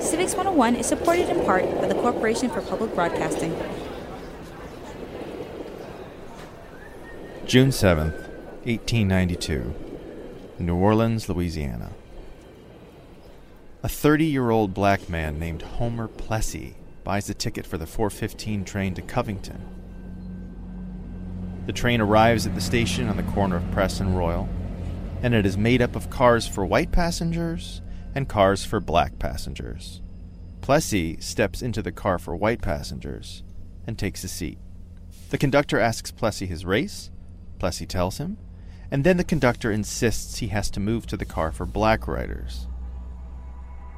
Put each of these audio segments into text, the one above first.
Civics 101 is supported in part by the Corporation for Public Broadcasting. June 7th, 1892, New Orleans, Louisiana. A 30 year old black man named Homer Plessy buys a ticket for the 415 train to Covington. The train arrives at the station on the corner of Press and Royal, and it is made up of cars for white passengers and cars for black passengers. Plessy steps into the car for white passengers and takes a seat. The conductor asks Plessy his race. Plessy tells him, and then the conductor insists he has to move to the car for black riders.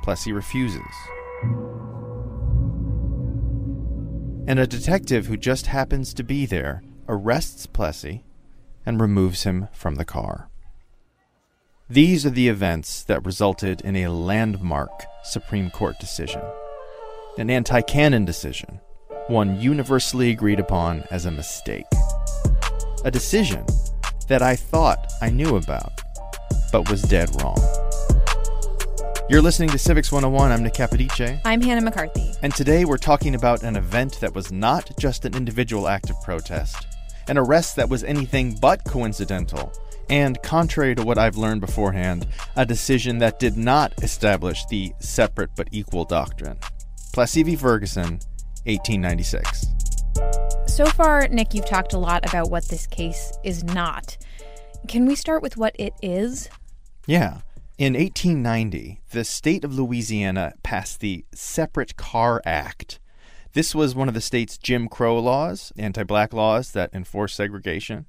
Plessy refuses. And a detective who just happens to be there arrests Plessy and removes him from the car. These are the events that resulted in a landmark Supreme Court decision, an anti canon decision, one universally agreed upon as a mistake. A decision that I thought I knew about, but was dead wrong. You're listening to Civics 101. I'm Nick Capodice. I'm Hannah McCarthy. And today we're talking about an event that was not just an individual act of protest, an arrest that was anything but coincidental, and contrary to what I've learned beforehand, a decision that did not establish the separate but equal doctrine. Plessy v. Ferguson, 1896. So far, Nick, you've talked a lot about what this case is not. Can we start with what it is? Yeah. In 1890, the state of Louisiana passed the Separate Car Act. This was one of the state's Jim Crow laws, anti black laws that enforced segregation.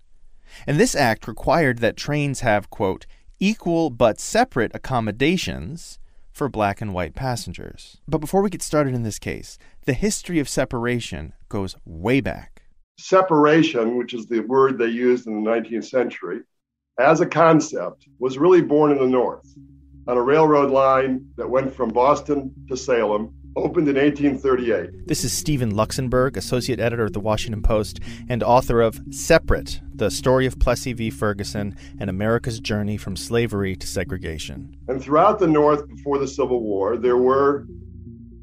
And this act required that trains have, quote, equal but separate accommodations for black and white passengers. But before we get started in this case, the history of separation goes way back. Separation, which is the word they used in the 19th century, as a concept was really born in the North on a railroad line that went from Boston to Salem, opened in 1838. This is Stephen Luxenberg, associate editor of the Washington Post and author of Separate The Story of Plessy v. Ferguson and America's Journey from Slavery to Segregation. And throughout the North before the Civil War, there were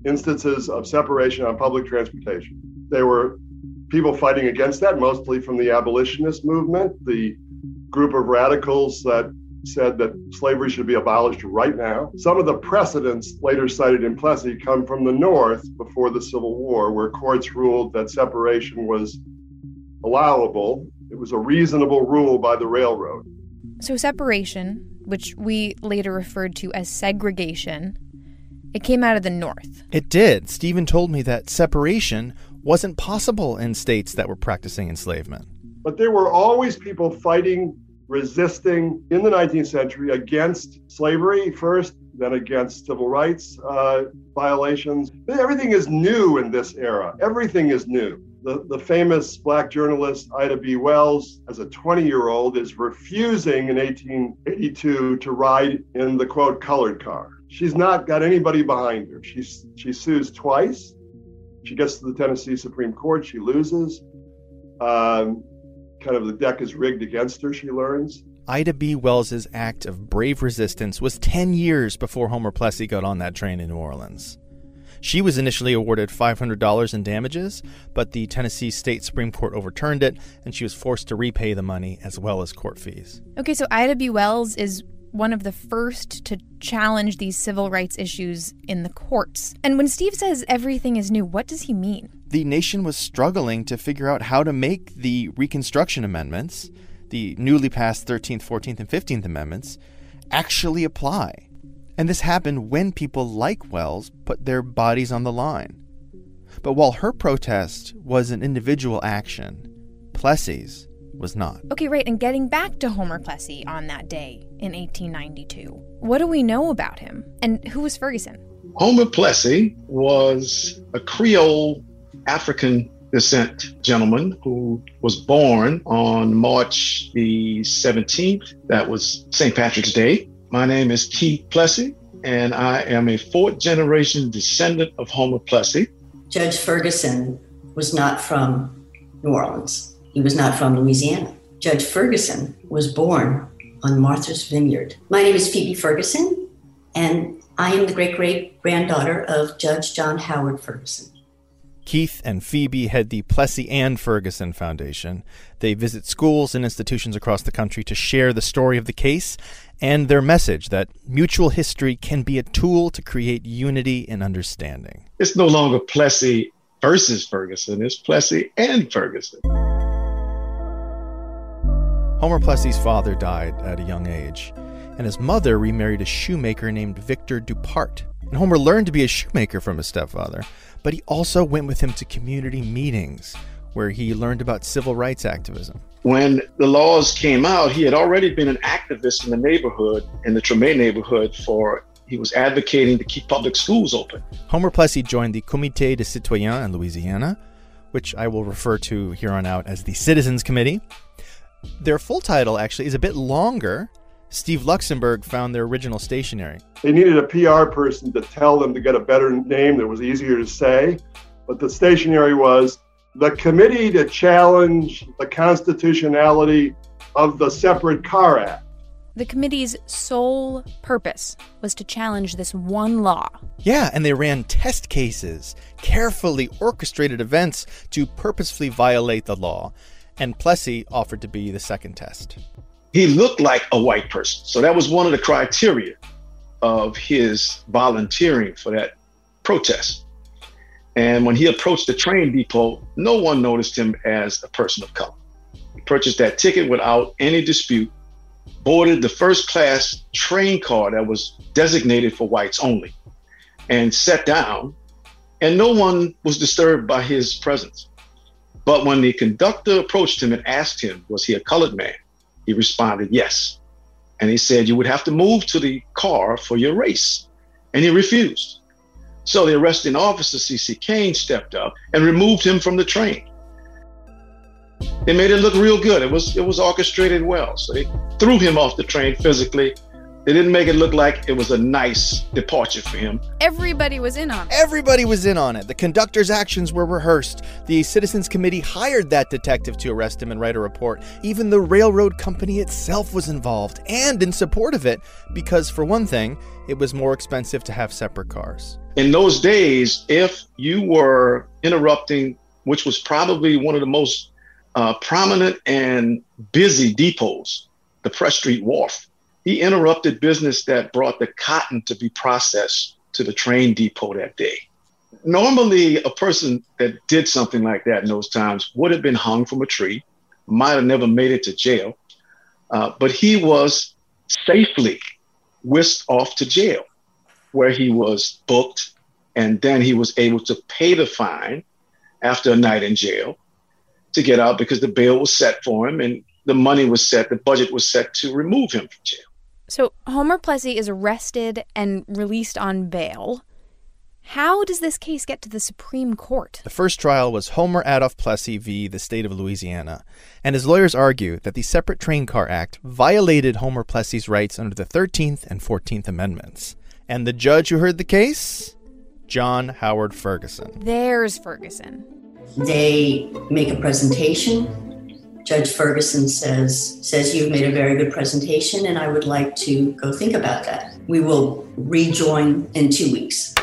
instances of separation on public transportation. There were people fighting against that, mostly from the abolitionist movement, the group of radicals that said that slavery should be abolished right now. Some of the precedents later cited in Plessy come from the North before the Civil War, where courts ruled that separation was allowable. It was a reasonable rule by the railroad. So, separation, which we later referred to as segregation, it came out of the North. It did. Stephen told me that separation wasn't possible in states that were practicing enslavement. But there were always people fighting, resisting in the 19th century against slavery first, then against civil rights uh, violations. Everything is new in this era. Everything is new. The, the famous black journalist Ida B. Wells, as a 20 year old, is refusing in 1882 to ride in the quote colored car. She's not got anybody behind her. She's, she sues twice. She gets to the Tennessee Supreme Court. She loses. Um, kind of the deck is rigged against her, she learns. Ida B. Wells's act of brave resistance was 10 years before Homer Plessy got on that train in New Orleans. She was initially awarded $500 in damages, but the Tennessee State Supreme Court overturned it, and she was forced to repay the money as well as court fees. Okay, so Ida B. Wells is one of the first to challenge these civil rights issues in the courts. And when Steve says everything is new, what does he mean? The nation was struggling to figure out how to make the Reconstruction Amendments, the newly passed 13th, 14th, and 15th Amendments, actually apply. And this happened when people like Wells put their bodies on the line. But while her protest was an individual action, Plessy's was not. Okay, right. And getting back to Homer Plessy on that day in 1892, what do we know about him? And who was Ferguson? Homer Plessy was a Creole African descent gentleman who was born on March the 17th. That was St. Patrick's Day. My name is Keith Plessy, and I am a fourth generation descendant of Homer Plessy. Judge Ferguson was not from New Orleans. He was not from Louisiana. Judge Ferguson was born on Martha's Vineyard. My name is Phoebe Ferguson, and I am the great great granddaughter of Judge John Howard Ferguson. Keith and Phoebe head the Plessy and Ferguson Foundation. They visit schools and institutions across the country to share the story of the case and their message that mutual history can be a tool to create unity and understanding. It's no longer Plessy versus Ferguson, it's Plessy and Ferguson. Homer Plessy's father died at a young age, and his mother remarried a shoemaker named Victor Dupart. And Homer learned to be a shoemaker from his stepfather, but he also went with him to community meetings where he learned about civil rights activism. When the laws came out, he had already been an activist in the neighborhood, in the Treme neighborhood, for he was advocating to keep public schools open. Homer Plessy joined the Comité des Citoyens in Louisiana, which I will refer to here on out as the Citizens Committee. Their full title actually is a bit longer. Steve Luxenberg found their original stationery. They needed a PR person to tell them to get a better name that was easier to say. But the stationery was the Committee to Challenge the Constitutionality of the Separate Car Act. The committee's sole purpose was to challenge this one law. Yeah, and they ran test cases, carefully orchestrated events to purposefully violate the law and Plessy offered to be the second test. He looked like a white person. So that was one of the criteria of his volunteering for that protest. And when he approached the train depot, no one noticed him as a person of color. He purchased that ticket without any dispute, boarded the first class train car that was designated for whites only, and sat down, and no one was disturbed by his presence. But when the conductor approached him and asked him, was he a colored man? He responded, yes. And he said, you would have to move to the car for your race. And he refused. So the arresting officer, C.C. Cain, stepped up and removed him from the train. They made it look real good. It was it was orchestrated well. So they threw him off the train physically they didn't make it look like it was a nice departure for him. Everybody was in on it. Everybody was in on it. The conductor's actions were rehearsed. The Citizens Committee hired that detective to arrest him and write a report. Even the railroad company itself was involved and in support of it because, for one thing, it was more expensive to have separate cars. In those days, if you were interrupting, which was probably one of the most uh, prominent and busy depots, the Press Street Wharf, he interrupted business that brought the cotton to be processed to the train depot that day. Normally, a person that did something like that in those times would have been hung from a tree, might have never made it to jail, uh, but he was safely whisked off to jail, where he was booked, and then he was able to pay the fine after a night in jail to get out because the bail was set for him and the money was set, the budget was set to remove him from jail. So Homer Plessy is arrested and released on bail. How does this case get to the Supreme Court? The first trial was Homer Adolph Plessy v. the state of Louisiana, and his lawyers argue that the Separate Train Car Act violated Homer Plessy's rights under the 13th and 14th Amendments. And the judge who heard the case? John Howard Ferguson. There's Ferguson. They make a presentation Judge Ferguson says says you've made a very good presentation and I would like to go think about that. We will rejoin in 2 weeks.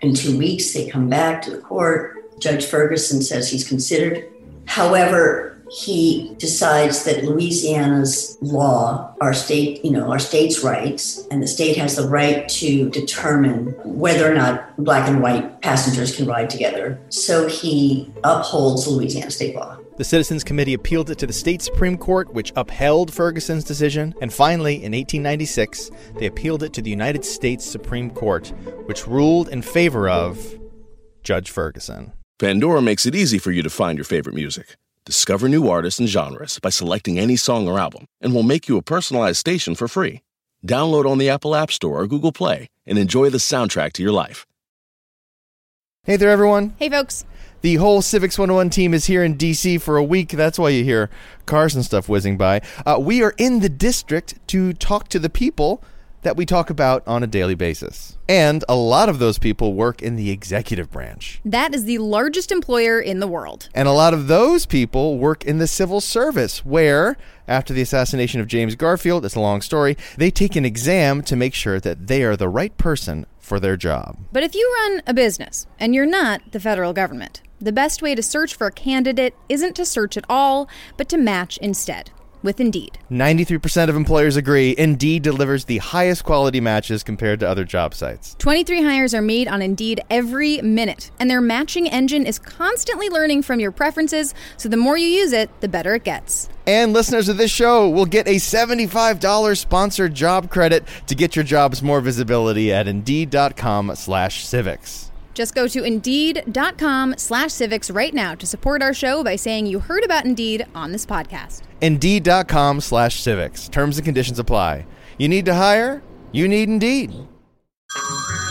In 2 weeks they come back to the court. Judge Ferguson says he's considered. However, he decides that Louisiana's law, our state, you know, our state's rights, and the state has the right to determine whether or not black and white passengers can ride together. So he upholds Louisiana state law. The Citizens Committee appealed it to the state Supreme Court, which upheld Ferguson's decision. And finally, in 1896, they appealed it to the United States Supreme Court, which ruled in favor of Judge Ferguson. Pandora makes it easy for you to find your favorite music. Discover new artists and genres by selecting any song or album, and we'll make you a personalized station for free. Download on the Apple App Store or Google Play and enjoy the soundtrack to your life. Hey there, everyone. Hey, folks. The whole Civics 101 team is here in DC for a week. That's why you hear cars and stuff whizzing by. Uh, we are in the district to talk to the people that we talk about on a daily basis. And a lot of those people work in the executive branch. That is the largest employer in the world. And a lot of those people work in the civil service, where, after the assassination of James Garfield, it's a long story, they take an exam to make sure that they are the right person for their job. But if you run a business and you're not the federal government, the best way to search for a candidate isn't to search at all, but to match instead with Indeed. 93% of employers agree Indeed delivers the highest quality matches compared to other job sites. 23 hires are made on Indeed every minute, and their matching engine is constantly learning from your preferences, so the more you use it, the better it gets. And listeners of this show will get a $75 sponsored job credit to get your jobs more visibility at Indeed.com slash civics. Just go to Indeed.com slash civics right now to support our show by saying you heard about Indeed on this podcast. Indeed.com slash civics. Terms and conditions apply. You need to hire? You need Indeed.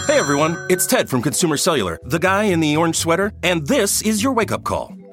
Hey everyone, it's Ted from Consumer Cellular, the guy in the orange sweater, and this is your wake up call.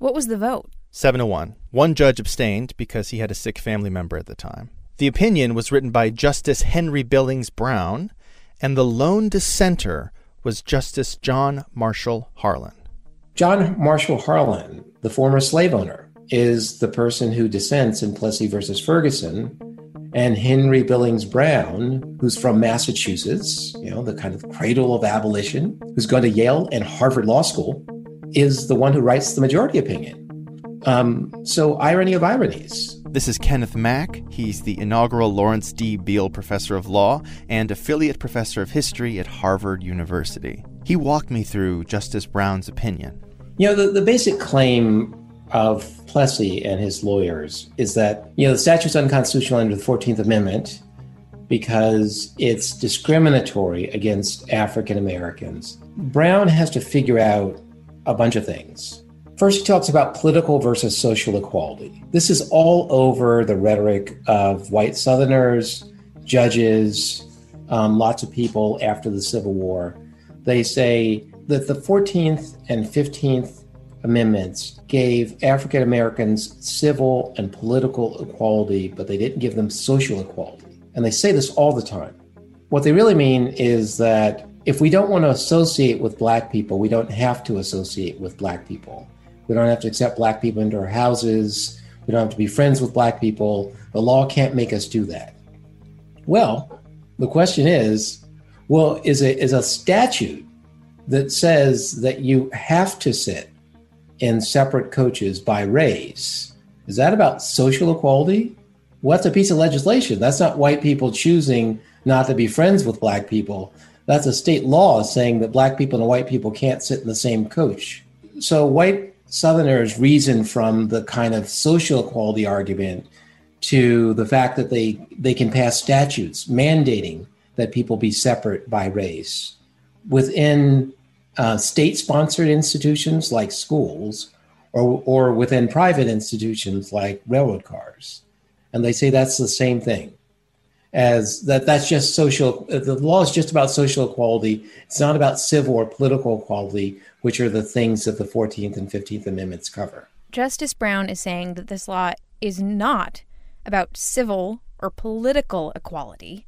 What was the vote? 7 to 1. One judge abstained because he had a sick family member at the time. The opinion was written by Justice Henry Billings Brown, and the lone dissenter was Justice John Marshall Harlan. John Marshall Harlan, the former slave owner, is the person who dissents in Plessy versus Ferguson. And Henry Billings Brown, who's from Massachusetts, you know, the kind of cradle of abolition, who's gone to Yale and Harvard Law School, is the one who writes the majority opinion. Um, so, irony of ironies. This is Kenneth Mack. He's the inaugural Lawrence D. Biele Professor of Law and Affiliate Professor of History at Harvard University. He walked me through Justice Brown's opinion. You know, the, the basic claim of Plessy and his lawyers is that, you know, the statute's unconstitutional under the 14th Amendment because it's discriminatory against African Americans. Brown has to figure out a bunch of things. First, he talks about political versus social equality. This is all over the rhetoric of white Southerners, judges, um, lots of people after the Civil War. They say that the 14th and 15th Amendments gave African Americans civil and political equality, but they didn't give them social equality. And they say this all the time. What they really mean is that if we don't want to associate with black people, we don't have to associate with black people. We don't have to accept black people into our houses. We don't have to be friends with black people. The law can't make us do that. Well, the question is, well, is a, is a statute that says that you have to sit in separate coaches by race, is that about social equality? What's a piece of legislation? That's not white people choosing not to be friends with black people that's a state law saying that black people and white people can't sit in the same coach. So white Southerners reason from the kind of social equality argument to the fact that they, they can pass statutes mandating that people be separate by race. Within uh, state sponsored institutions like schools, or, or within private institutions like railroad cars. And they say that's the same thing as that that's just social the law is just about social equality it's not about civil or political equality which are the things that the 14th and 15th amendments cover Justice Brown is saying that this law is not about civil or political equality,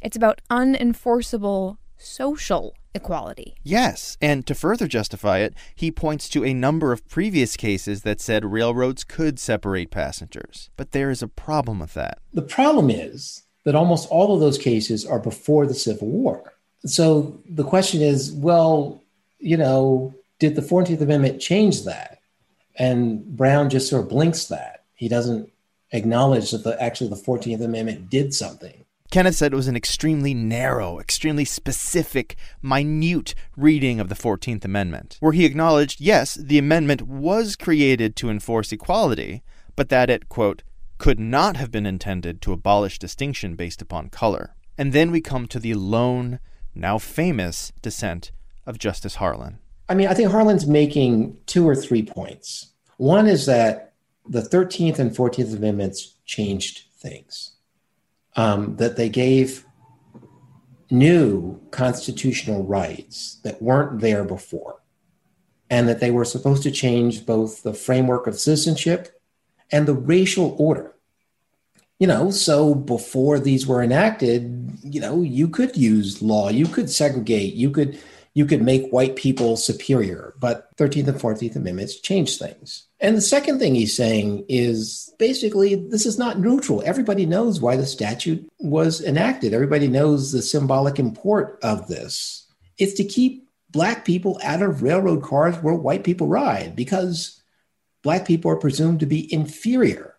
it's about unenforceable social equality. Yes, and to further justify it, he points to a number of previous cases that said railroads could separate passengers. But there is a problem with that. The problem is that almost all of those cases are before the Civil War. So the question is well, you know, did the 14th Amendment change that? And Brown just sort of blinks that. He doesn't acknowledge that the, actually the 14th Amendment did something. Kenneth said it was an extremely narrow, extremely specific, minute reading of the 14th Amendment, where he acknowledged, yes, the amendment was created to enforce equality, but that it, quote, could not have been intended to abolish distinction based upon color. And then we come to the lone, now famous, dissent of Justice Harlan. I mean, I think Harlan's making two or three points. One is that the 13th and 14th Amendments changed things um, that they gave new constitutional rights that weren't there before, and that they were supposed to change both the framework of citizenship and the racial order. You know, so before these were enacted, you know, you could use law, you could segregate, you could you could make white people superior, but 13th and 14th Amendments changed things. And the second thing he's saying is basically this is not neutral. Everybody knows why the statute was enacted, everybody knows the symbolic import of this. It's to keep black people out of railroad cars where white people ride because black people are presumed to be inferior.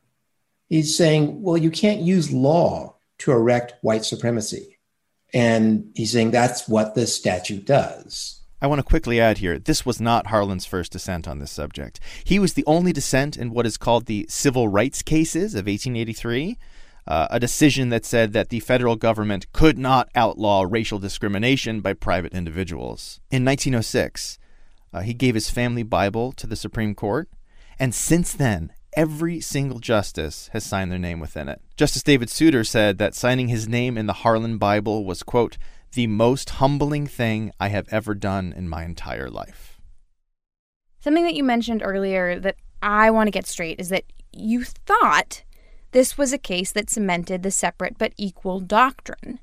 He's saying, well, you can't use law to erect white supremacy. And he's saying that's what this statute does. I want to quickly add here this was not Harlan's first dissent on this subject. He was the only dissent in what is called the Civil Rights Cases of 1883, uh, a decision that said that the federal government could not outlaw racial discrimination by private individuals. In 1906, uh, he gave his family Bible to the Supreme Court, and since then, every single justice has signed their name within it. Justice David Souter said that signing his name in the Harlan Bible was, quote, the most humbling thing I have ever done in my entire life. Something that you mentioned earlier that I want to get straight is that you thought this was a case that cemented the separate but equal doctrine.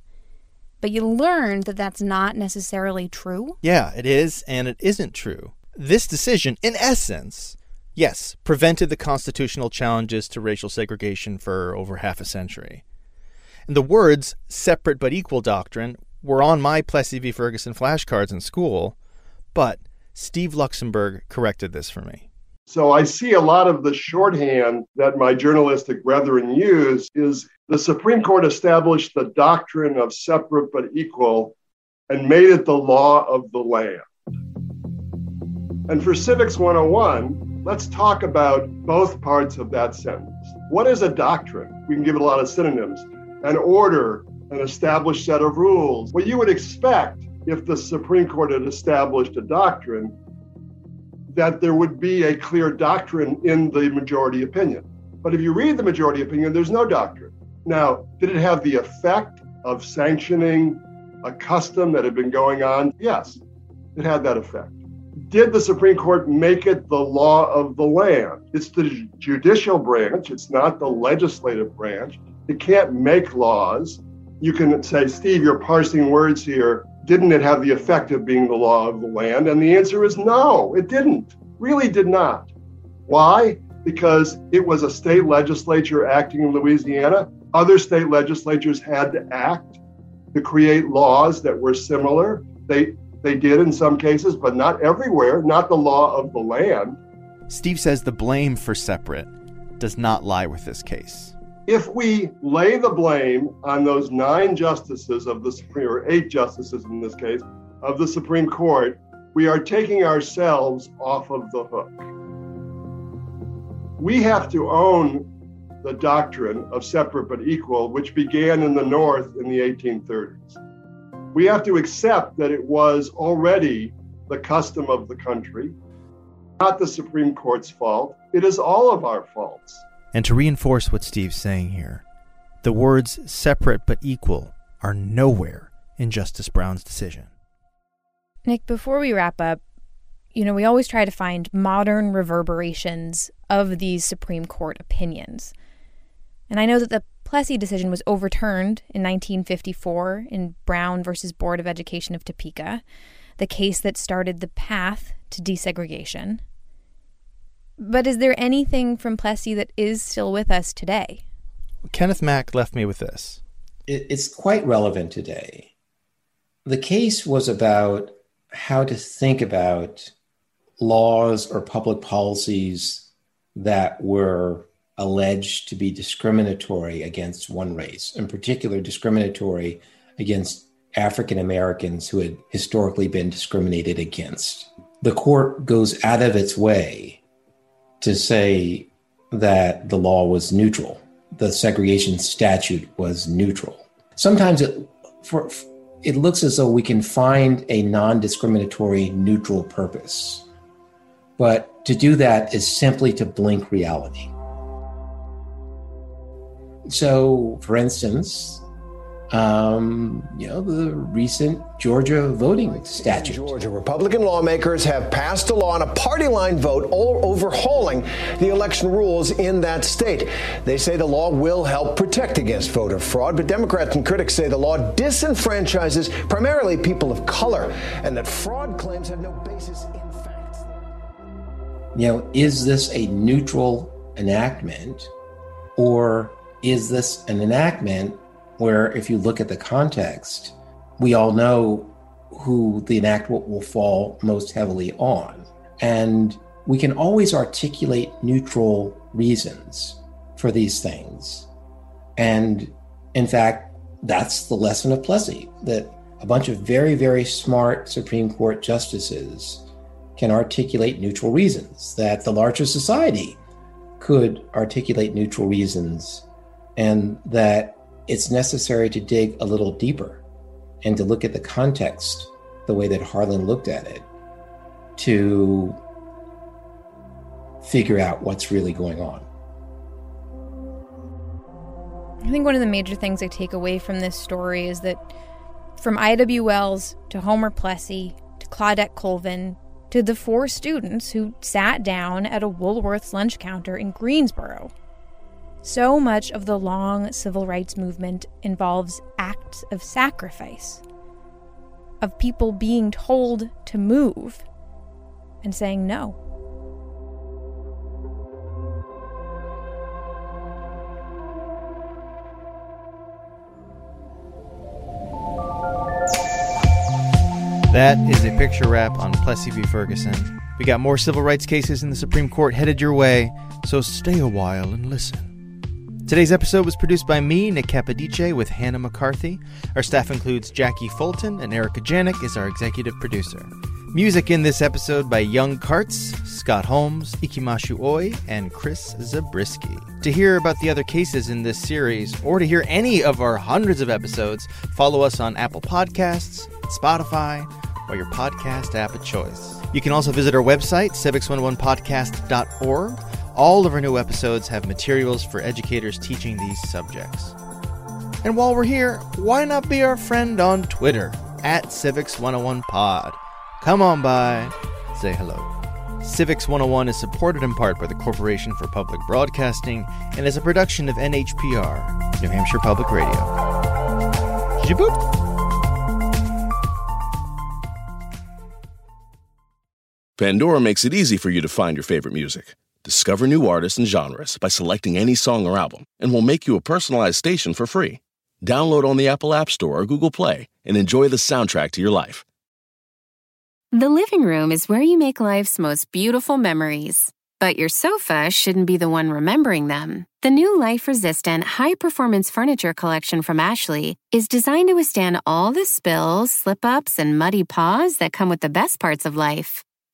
But you learned that that's not necessarily true? Yeah, it is, and it isn't true. This decision, in essence, yes, prevented the constitutional challenges to racial segregation for over half a century. And the words separate but equal doctrine were on my Plessy v. Ferguson flashcards in school, but Steve Luxenberg corrected this for me. So I see a lot of the shorthand that my journalistic brethren use is the Supreme Court established the doctrine of separate but equal and made it the law of the land. And for Civics 101, let's talk about both parts of that sentence. What is a doctrine? We can give it a lot of synonyms. An order, an established set of rules. What you would expect if the Supreme Court had established a doctrine, that there would be a clear doctrine in the majority opinion. But if you read the majority opinion, there's no doctrine. Now, did it have the effect of sanctioning a custom that had been going on? Yes, it had that effect. Did the Supreme Court make it the law of the land? It's the judicial branch, it's not the legislative branch. It can't make laws you can say, Steve, you're parsing words here. Didn't it have the effect of being the law of the land? And the answer is no, it didn't. Really did not. Why? Because it was a state legislature acting in Louisiana. Other state legislatures had to act to create laws that were similar. They they did in some cases, but not everywhere, not the law of the land. Steve says the blame for separate does not lie with this case if we lay the blame on those nine justices of the Supreme, or eight justices in this case, of the Supreme Court, we are taking ourselves off of the hook. We have to own the doctrine of separate but equal, which began in the North in the 1830s. We have to accept that it was already the custom of the country, not the Supreme Court's fault. It is all of our faults. And to reinforce what Steve's saying here, the words separate but equal are nowhere in Justice Brown's decision. Nick, before we wrap up, you know, we always try to find modern reverberations of these Supreme Court opinions. And I know that the Plessy decision was overturned in 1954 in Brown versus Board of Education of Topeka, the case that started the path to desegregation. But is there anything from Plessy that is still with us today? Kenneth Mack left me with this. It's quite relevant today. The case was about how to think about laws or public policies that were alleged to be discriminatory against one race, in particular, discriminatory against African Americans who had historically been discriminated against. The court goes out of its way to say that the law was neutral, the segregation statute was neutral. Sometimes it, for, it looks as though we can find a non discriminatory neutral purpose. But to do that is simply to blink reality. So, for instance, um, you know, the recent Georgia voting statute. Georgia Republican lawmakers have passed a law on a party line vote overhauling the election rules in that state. They say the law will help protect against voter fraud, but Democrats and critics say the law disenfranchises primarily people of color and that fraud claims have no basis in facts. You know, is this a neutral enactment or is this an enactment where, if you look at the context, we all know who the enactment will fall most heavily on? And we can always articulate neutral reasons for these things. And in fact, that's the lesson of Plessy that a bunch of very, very smart Supreme Court justices can articulate neutral reasons, that the larger society could articulate neutral reasons and that it's necessary to dig a little deeper and to look at the context the way that Harlan looked at it to figure out what's really going on. I think one of the major things I take away from this story is that from Ida Wells to Homer Plessy to Claudette Colvin to the four students who sat down at a Woolworth's lunch counter in Greensboro so much of the long civil rights movement involves acts of sacrifice, of people being told to move and saying no. That is a picture wrap on Plessy v. Ferguson. We got more civil rights cases in the Supreme Court headed your way, so stay a while and listen. Today's episode was produced by me, Nick Capodice, with Hannah McCarthy. Our staff includes Jacqui Fulton, and Erika Janik is our executive producer. Music in this episode by Young Carts, Scott Holmes, Ikimashu Oi, and Chris Zabriskie. To hear about the other cases in this series, or to hear any of our hundreds of episodes, follow us on Apple Podcasts, Spotify, or your podcast app of choice. You can also visit our website, civics101podcast.org all of our new episodes have materials for educators teaching these subjects. And while we're here, why not be our friend on Twitter at Civics101pod? Come on by, say hello. Civics 101 is supported in part by the Corporation for Public Broadcasting and is a production of NHPR, New Hampshire Public Radio. Jiboop! Pandora makes it easy for you to find your favorite music. Discover new artists and genres by selecting any song or album, and we'll make you a personalized station for free. Download on the Apple App Store or Google Play and enjoy the soundtrack to your life. The living room is where you make life's most beautiful memories. But your sofa shouldn't be the one remembering them. The new life resistant, high performance furniture collection from Ashley is designed to withstand all the spills, slip ups, and muddy paws that come with the best parts of life.